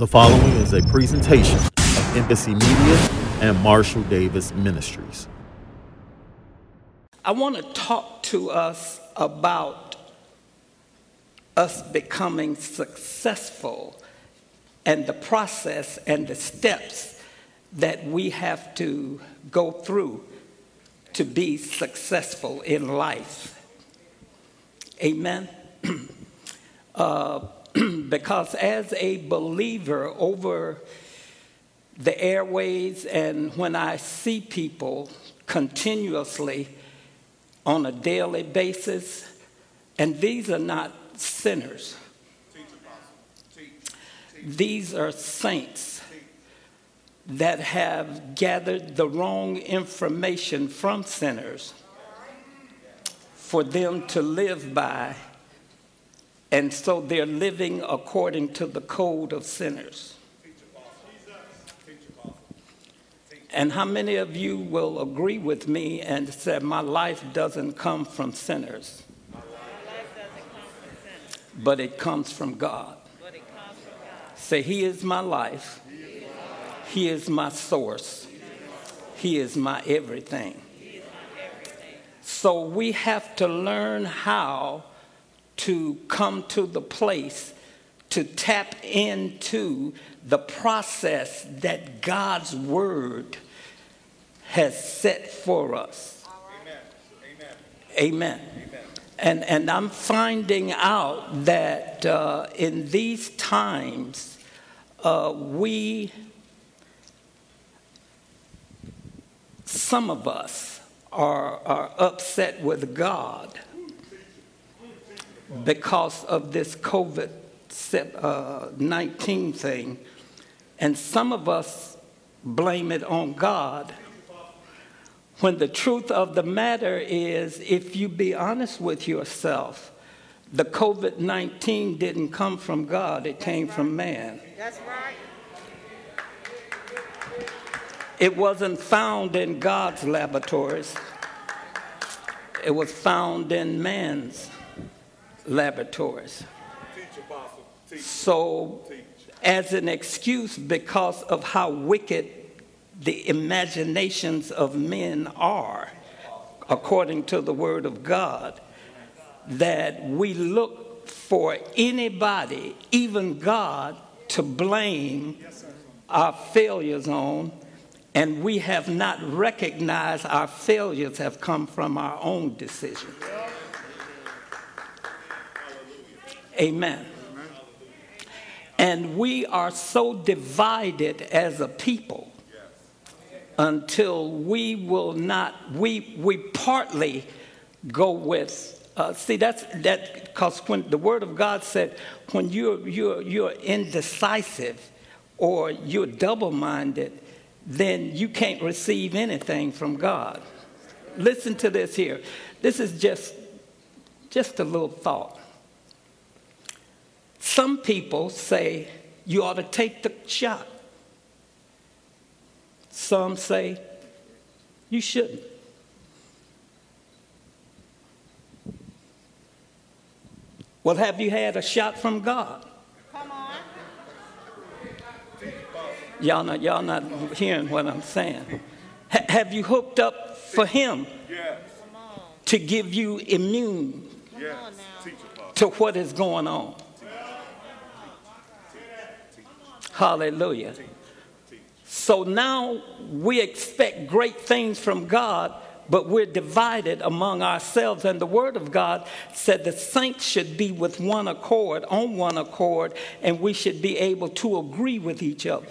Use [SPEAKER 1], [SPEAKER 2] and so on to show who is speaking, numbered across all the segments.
[SPEAKER 1] The following is a presentation of Embassy Media and Marshall Davis Ministries.
[SPEAKER 2] I want to talk to us about us becoming successful and the process and the steps that we have to go through to be successful in life. Amen. uh, because as a believer over the airways and when I see people continuously on a daily basis, and these are not sinners. These are saints that have gathered the wrong information from sinners for them to live by and so they're living according to the code of sinners. And how many of you will agree with me and say, My life doesn't come from sinners, but it comes from God? Say, He is my life, He is my source, He is my everything. So we have to learn how to come to the place to tap into the process that God's word has set for us. Amen. Amen. Amen. And, and I'm finding out that uh, in these times, uh, we, some of us, are, are upset with God because of this COVID uh, 19 thing. And some of us blame it on God. When the truth of the matter is, if you be honest with yourself, the COVID 19 didn't come from God, it came from man. That's right. It wasn't found in God's laboratories, it was found in man's laboratories. So, as an excuse, because of how wicked the imaginations of men are, according to the Word of God, that we look for anybody, even God, to blame our failures on, and we have not recognized our failures have come from our own decisions. Amen. And we are so divided as a people until we will not, we, we partly go with. Uh, see, that's that because when the Word of God said, when you're, you're, you're indecisive or you're double minded, then you can't receive anything from God. Listen to this here. This is just, just a little thought. Some people say you ought to take the shot. Some say you shouldn't. Well, have you had a shot from God? Come on. Y'all not, y'all not hearing what I'm saying. H- have you hooked up for Him yes. to give you immune yes. to what is going on? Hallelujah. So now we expect great things from God, but we're divided among ourselves. And the Word of God said the saints should be with one accord, on one accord, and we should be able to agree with each other.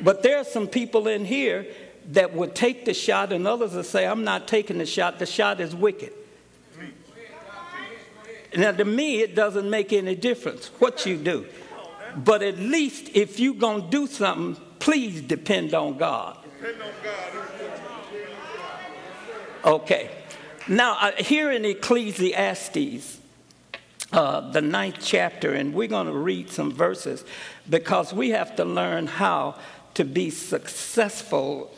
[SPEAKER 2] But there are some people in here that would take the shot, and others will say, I'm not taking the shot, the shot is wicked. Now, to me, it doesn't make any difference what you do. But at least if you're going to do something, please depend on God. Depend on God. Okay. Now, uh, here in Ecclesiastes, uh, the ninth chapter, and we're going to read some verses because we have to learn how to be successful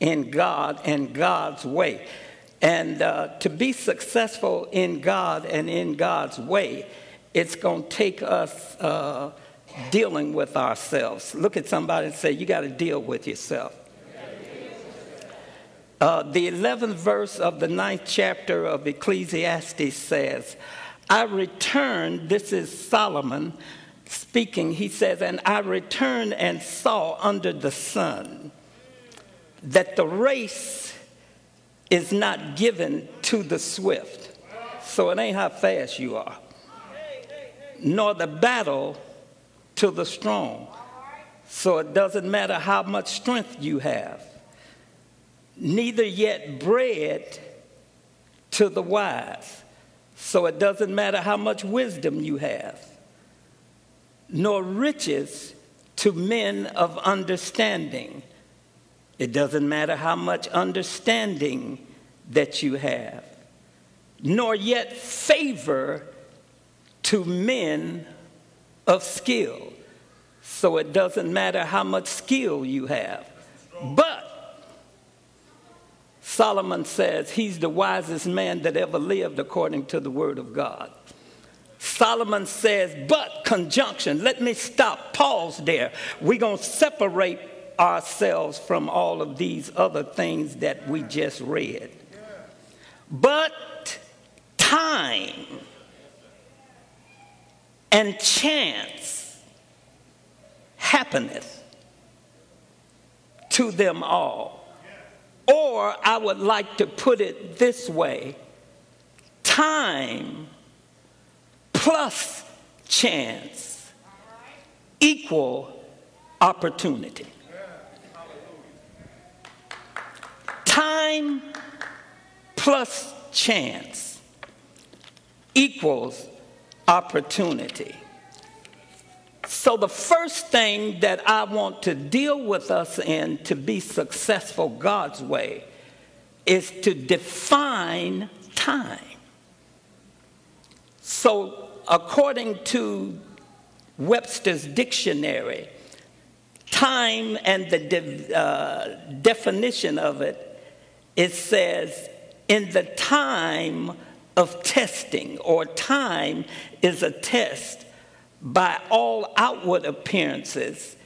[SPEAKER 2] in God and God's way. And uh, to be successful in God and in God's way, it's going to take us uh, dealing with ourselves. Look at somebody and say, You got to deal with yourself. Uh, the 11th verse of the ninth chapter of Ecclesiastes says, I returned, this is Solomon speaking, he says, and I returned and saw under the sun that the race is not given to the swift. So it ain't how fast you are, nor the battle to the strong. So it doesn't matter how much strength you have, neither yet bread to the wise. So it doesn't matter how much wisdom you have, nor riches to men of understanding. It doesn't matter how much understanding that you have, nor yet favor to men of skill. So it doesn't matter how much skill you have. But Solomon says he's the wisest man that ever lived according to the word of God. Solomon says, but conjunction. Let me stop, pause there. We're going to separate ourselves from all of these other things that we just read. But time and chance happeneth to them all. Or I would like to put it this way time plus chance equal opportunity. Time plus chance equals opportunity. So, the first thing that I want to deal with us in to be successful God's way is to define time. So, according to Webster's dictionary, time and the de- uh, definition of it, it says, in the time of testing, or time is a test by all outward appearances,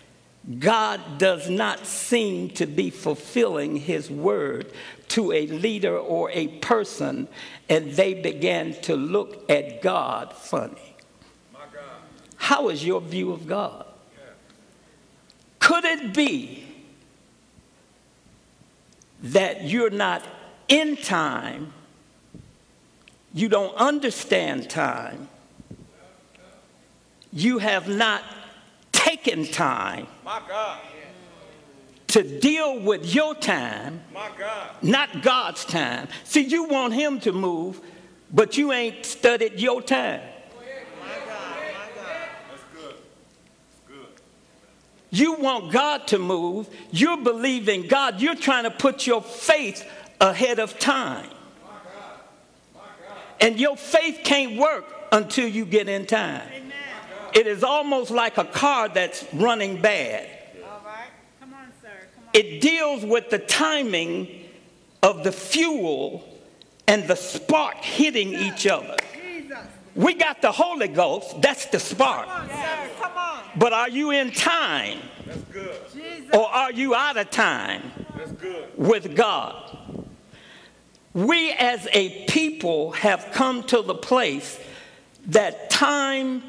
[SPEAKER 2] God does not seem to be fulfilling his word to a leader or a person, and they began to look at God funny. God. How is your view of God? Could it be that you're not in time, you don't understand time, you have not taken time to deal with your time, not God's time. See, you want Him to move, but you ain't studied your time. You want God to move. You're believing God. You're trying to put your faith ahead of time. And your faith can't work until you get in time. It is almost like a car that's running bad. All right. Come on, sir. Come on. It deals with the timing of the fuel and the spark hitting each other. Jesus. We got the Holy Ghost, that's the spark. Come on, sir. Come on. But are you in time? That's good. Or are you out of time that's good. with God? We as a people have come to the place that time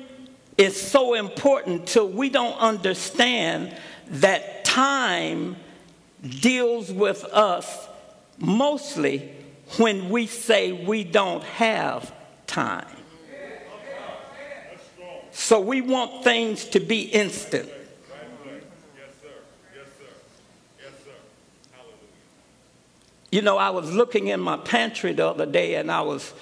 [SPEAKER 2] is so important till we don't understand that time deals with us mostly when we say we don't have time. So we want things to be instant. You know, I was looking in my pantry the other day and I was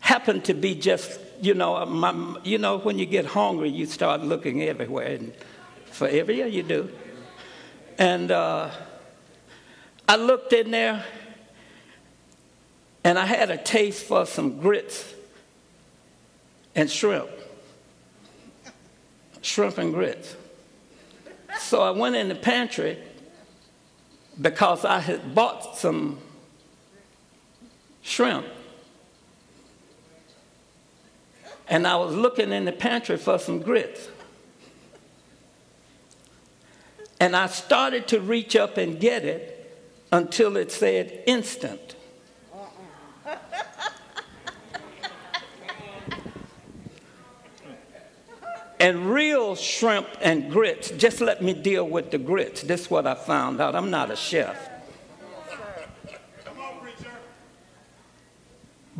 [SPEAKER 2] happened to be just you know, my, you know, when you get hungry, you start looking everywhere, and for every year you do. And uh, I looked in there, and I had a taste for some grits and shrimp, shrimp and grits. So I went in the pantry because I had bought some shrimp and I was looking in the pantry for some grits. And I started to reach up and get it until it said instant. and real shrimp and grits, just let me deal with the grits. This is what I found out. I'm not a chef.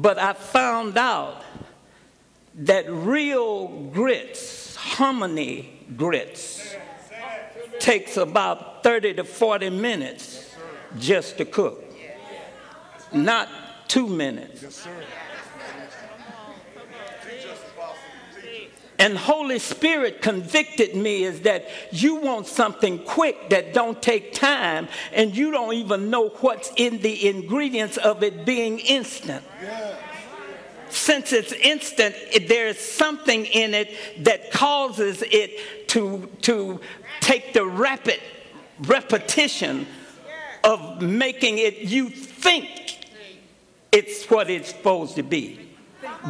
[SPEAKER 2] But I found out that real grits, hominy grits, takes about 30 to 40 minutes just to cook, not two minutes. And Holy Spirit convicted me is that you want something quick that don't take time and you don't even know what's in the ingredients of it being instant. Since it's instant, there's something in it that causes it to, to take the rapid repetition of making it you think it's what it's supposed to be.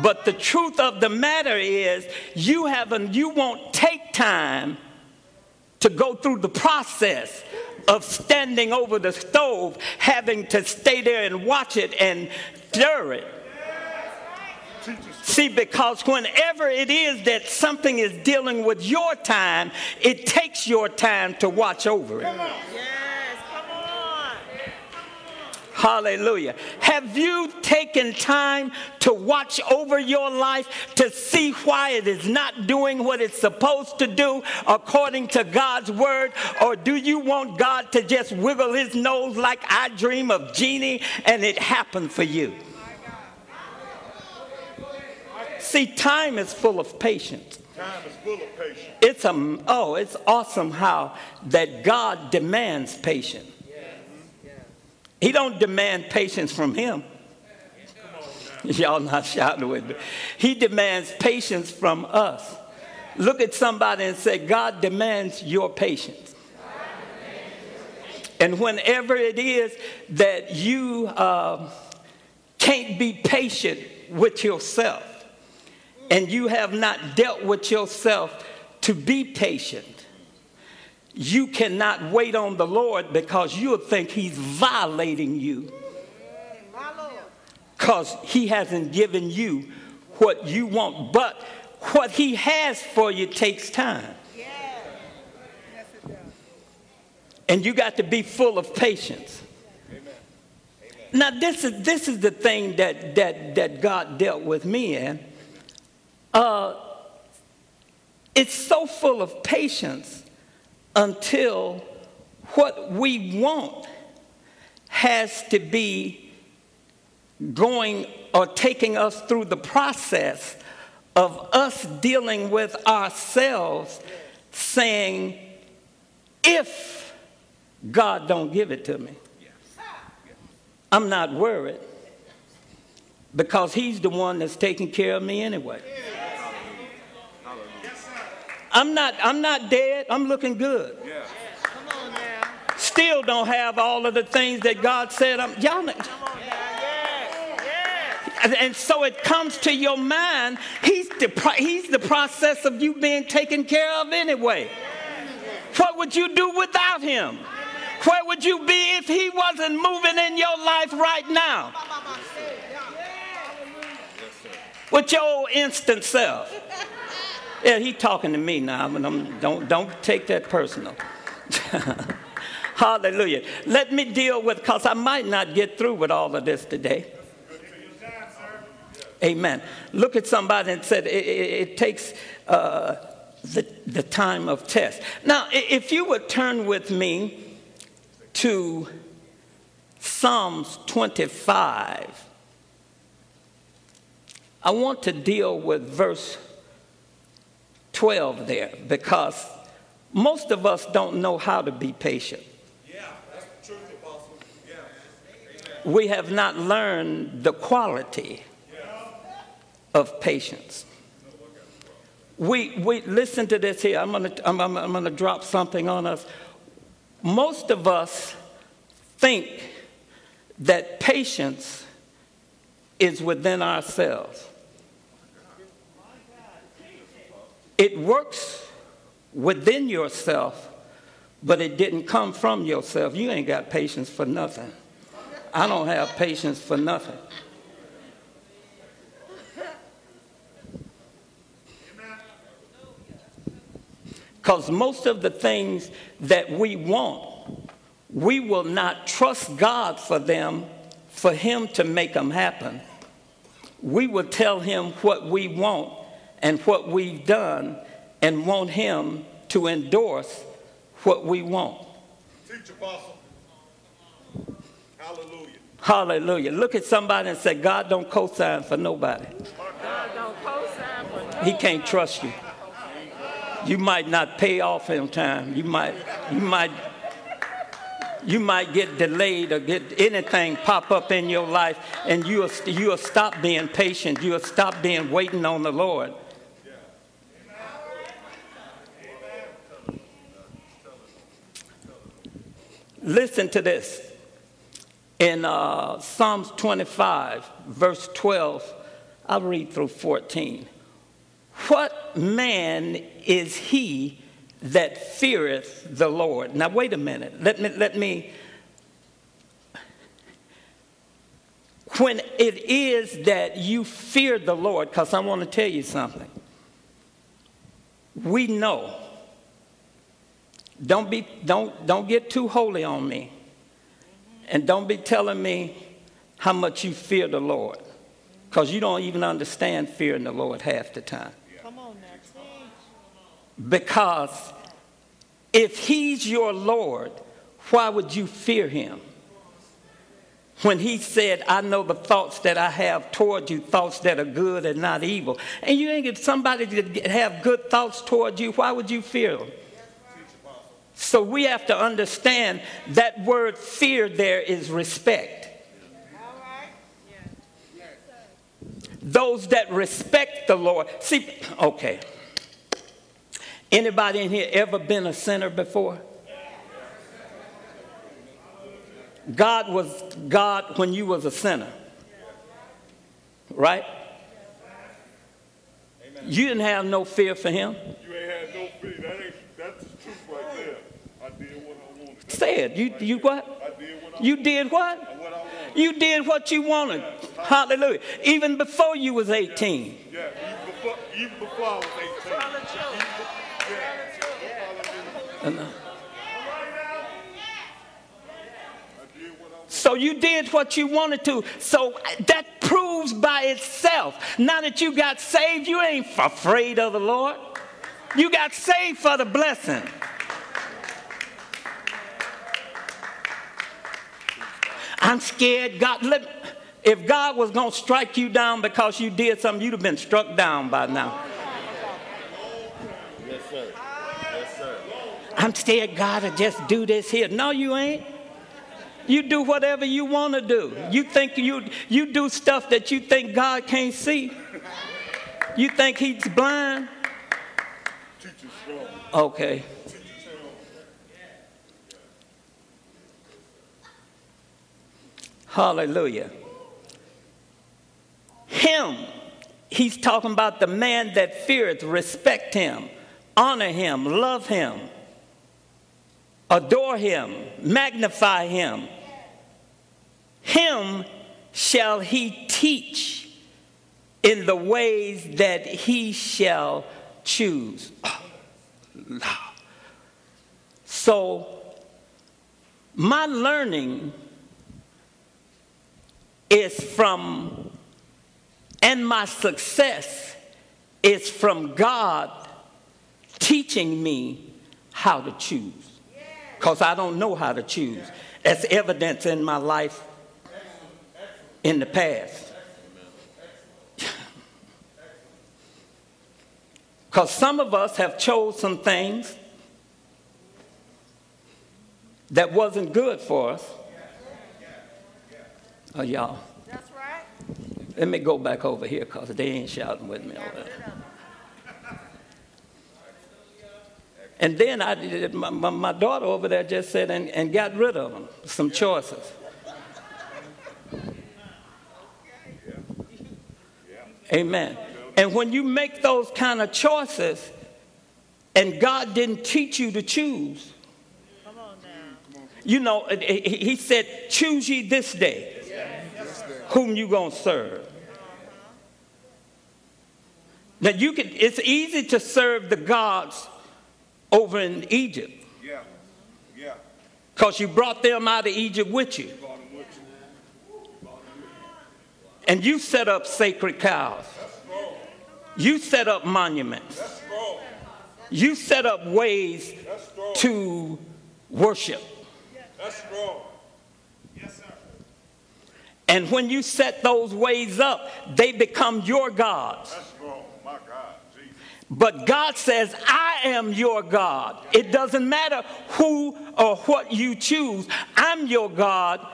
[SPEAKER 2] But the truth of the matter is, you haven't, you won't take time to go through the process of standing over the stove, having to stay there and watch it and stir it. See, because whenever it is that something is dealing with your time, it takes your time to watch over it. Hallelujah. Have you taken time to watch over your life to see why it is not doing what it's supposed to do according to God's word? Or do you want God to just wiggle his nose like I dream of Jeannie and it happened for you? See, time is full of patience.
[SPEAKER 3] Time is full of patience.
[SPEAKER 2] It's a, oh, it's awesome how that God demands patience. He don't demand patience from him. Y'all not shouting with me. He demands patience from us. Look at somebody and say, God demands your patience. And whenever it is that you uh, can't be patient with yourself and you have not dealt with yourself to be patient, you cannot wait on the Lord because you'll think He's violating you. Because He hasn't given you what you want. But what He has for you takes time. And you got to be full of patience. Now, this is, this is the thing that, that, that God dealt with me in. Uh, it's so full of patience until what we want has to be going or taking us through the process of us dealing with ourselves saying if god don't give it to me i'm not worried because he's the one that's taking care of me anyway I'm not, I'm not dead. I'm looking good.
[SPEAKER 3] Yeah.
[SPEAKER 2] Still don't have all of the things that God said. I'm, y'all, and so it comes to your mind. He's the, he's the process of you being taken care of anyway. What would you do without him? Where would you be if he wasn't moving in your life right now? With your old instant self. Yeah, he talking to me now, but I'm, don't, don't take that personal. Hallelujah. Let me deal with, because I might not get through with all of this today. Amen. Look at somebody and said it, it, it takes uh, the, the time of test. Now, if you would turn with me to Psalms 25, I want to deal with verse 12 there because most of us don't know how to be patient.
[SPEAKER 3] Yeah, that's the truth, Apostle. Yeah.
[SPEAKER 2] We have not learned the quality of patience. We, we listen to this here. I'm going to I'm, I'm, I'm gonna drop something on us. Most of us think that patience is within ourselves. It works within yourself, but it didn't come from yourself. You ain't got patience for nothing. I don't have patience for nothing. Because most of the things that we want, we will not trust God for them, for Him to make them happen. We will tell Him what we want and what we've done and want Him to endorse what we want.
[SPEAKER 3] Teach apostle. Hallelujah.
[SPEAKER 2] Hallelujah. Look at somebody and say, God don't co sign for nobody.
[SPEAKER 4] God don't co-sign for
[SPEAKER 2] He can't trust you. You might not pay off in time. You might, you might, you might get delayed or get anything pop up in your life, and you'll you'll stop being patient. You'll stop being waiting on the Lord. Listen to this. In uh, Psalms 25, verse 12, I'll read through 14. What man is he that feareth the Lord? Now, wait a minute. Let me, let me. When it is that you fear the Lord, because I want to tell you something, we know. Don't, be, don't, don't get too holy on me. And don't be telling me how much you fear the Lord, because you don't even understand fearing the Lord half the time.
[SPEAKER 4] Come on now.
[SPEAKER 2] Because if he's your Lord, why would you fear him? When he said, I know the thoughts that I have toward you, thoughts that are good and not evil. And you ain't get somebody to have good thoughts toward you, why would you fear them? So we have to understand that word fear there is respect. Those that respect the Lord. See, okay. Anybody in here ever been a sinner before? God was God when you was a sinner. Right? You didn't have no fear for him.
[SPEAKER 3] You ain't had no fear. That ain't, that's the truth right there. I did what
[SPEAKER 2] It. You you what? You did what? You did what you wanted. Hallelujah. Even before you was 18.
[SPEAKER 3] Yeah, even before, even before I was 18.
[SPEAKER 4] Tell the truth.
[SPEAKER 2] And, uh,
[SPEAKER 3] I did what I wanted.
[SPEAKER 2] So you did what you wanted to. So that proves by itself. Now that you got saved, you ain't afraid of the Lord. You got saved for the blessing. I'm scared. God, let, if God was going to strike you down because you did something, you'd have been struck down by now.
[SPEAKER 3] Yes, sir. Yes, sir.
[SPEAKER 2] I'm scared God to just do this here. No, you ain't. You do whatever you want to do. You think you you do stuff that you think God can't see. You think he's blind? Okay. Hallelujah. Him, he's talking about the man that feareth, respect him, honor him, love him, adore him, magnify him. Him shall he teach in the ways that he shall choose. So, my learning is from, and my success is from God teaching me how to choose. Because I don't know how to choose. That's evidence in my life in the past. Because some of us have chose some things that wasn't good for us. Oh, y'all.
[SPEAKER 4] That's right.
[SPEAKER 2] Let me go back over here because they ain't shouting with me over there. And then I, did- my, my, daughter over there just said and, and got rid of them, some choices. Amen. And when you make those kind of choices and God didn't teach you to choose. You know, uh, he he said, choose ye this day whom you gonna serve. Now you can, it's easy to serve the gods over in Egypt
[SPEAKER 3] Yeah, yeah.
[SPEAKER 2] because you brought them out of Egypt with you.
[SPEAKER 3] Brought him with you.
[SPEAKER 2] And you set up sacred cows. You set up monuments. You set up ways to worship.
[SPEAKER 3] That's strong.
[SPEAKER 2] And when you set those ways up, they become your gods.
[SPEAKER 3] That's strong. My God, Jesus.
[SPEAKER 2] But God says, I am your God. It doesn't matter who or what you choose, I'm your God.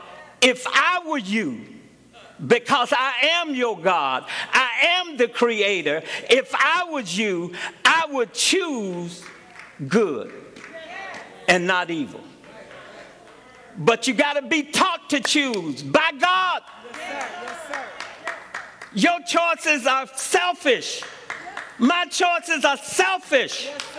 [SPEAKER 2] If I were you, because I am your God, I am the creator. If I was you, I would choose good and not evil. But you got to be taught to choose by God. Yes, sir. Your choices are selfish. My choices are selfish.
[SPEAKER 4] Yes, sir.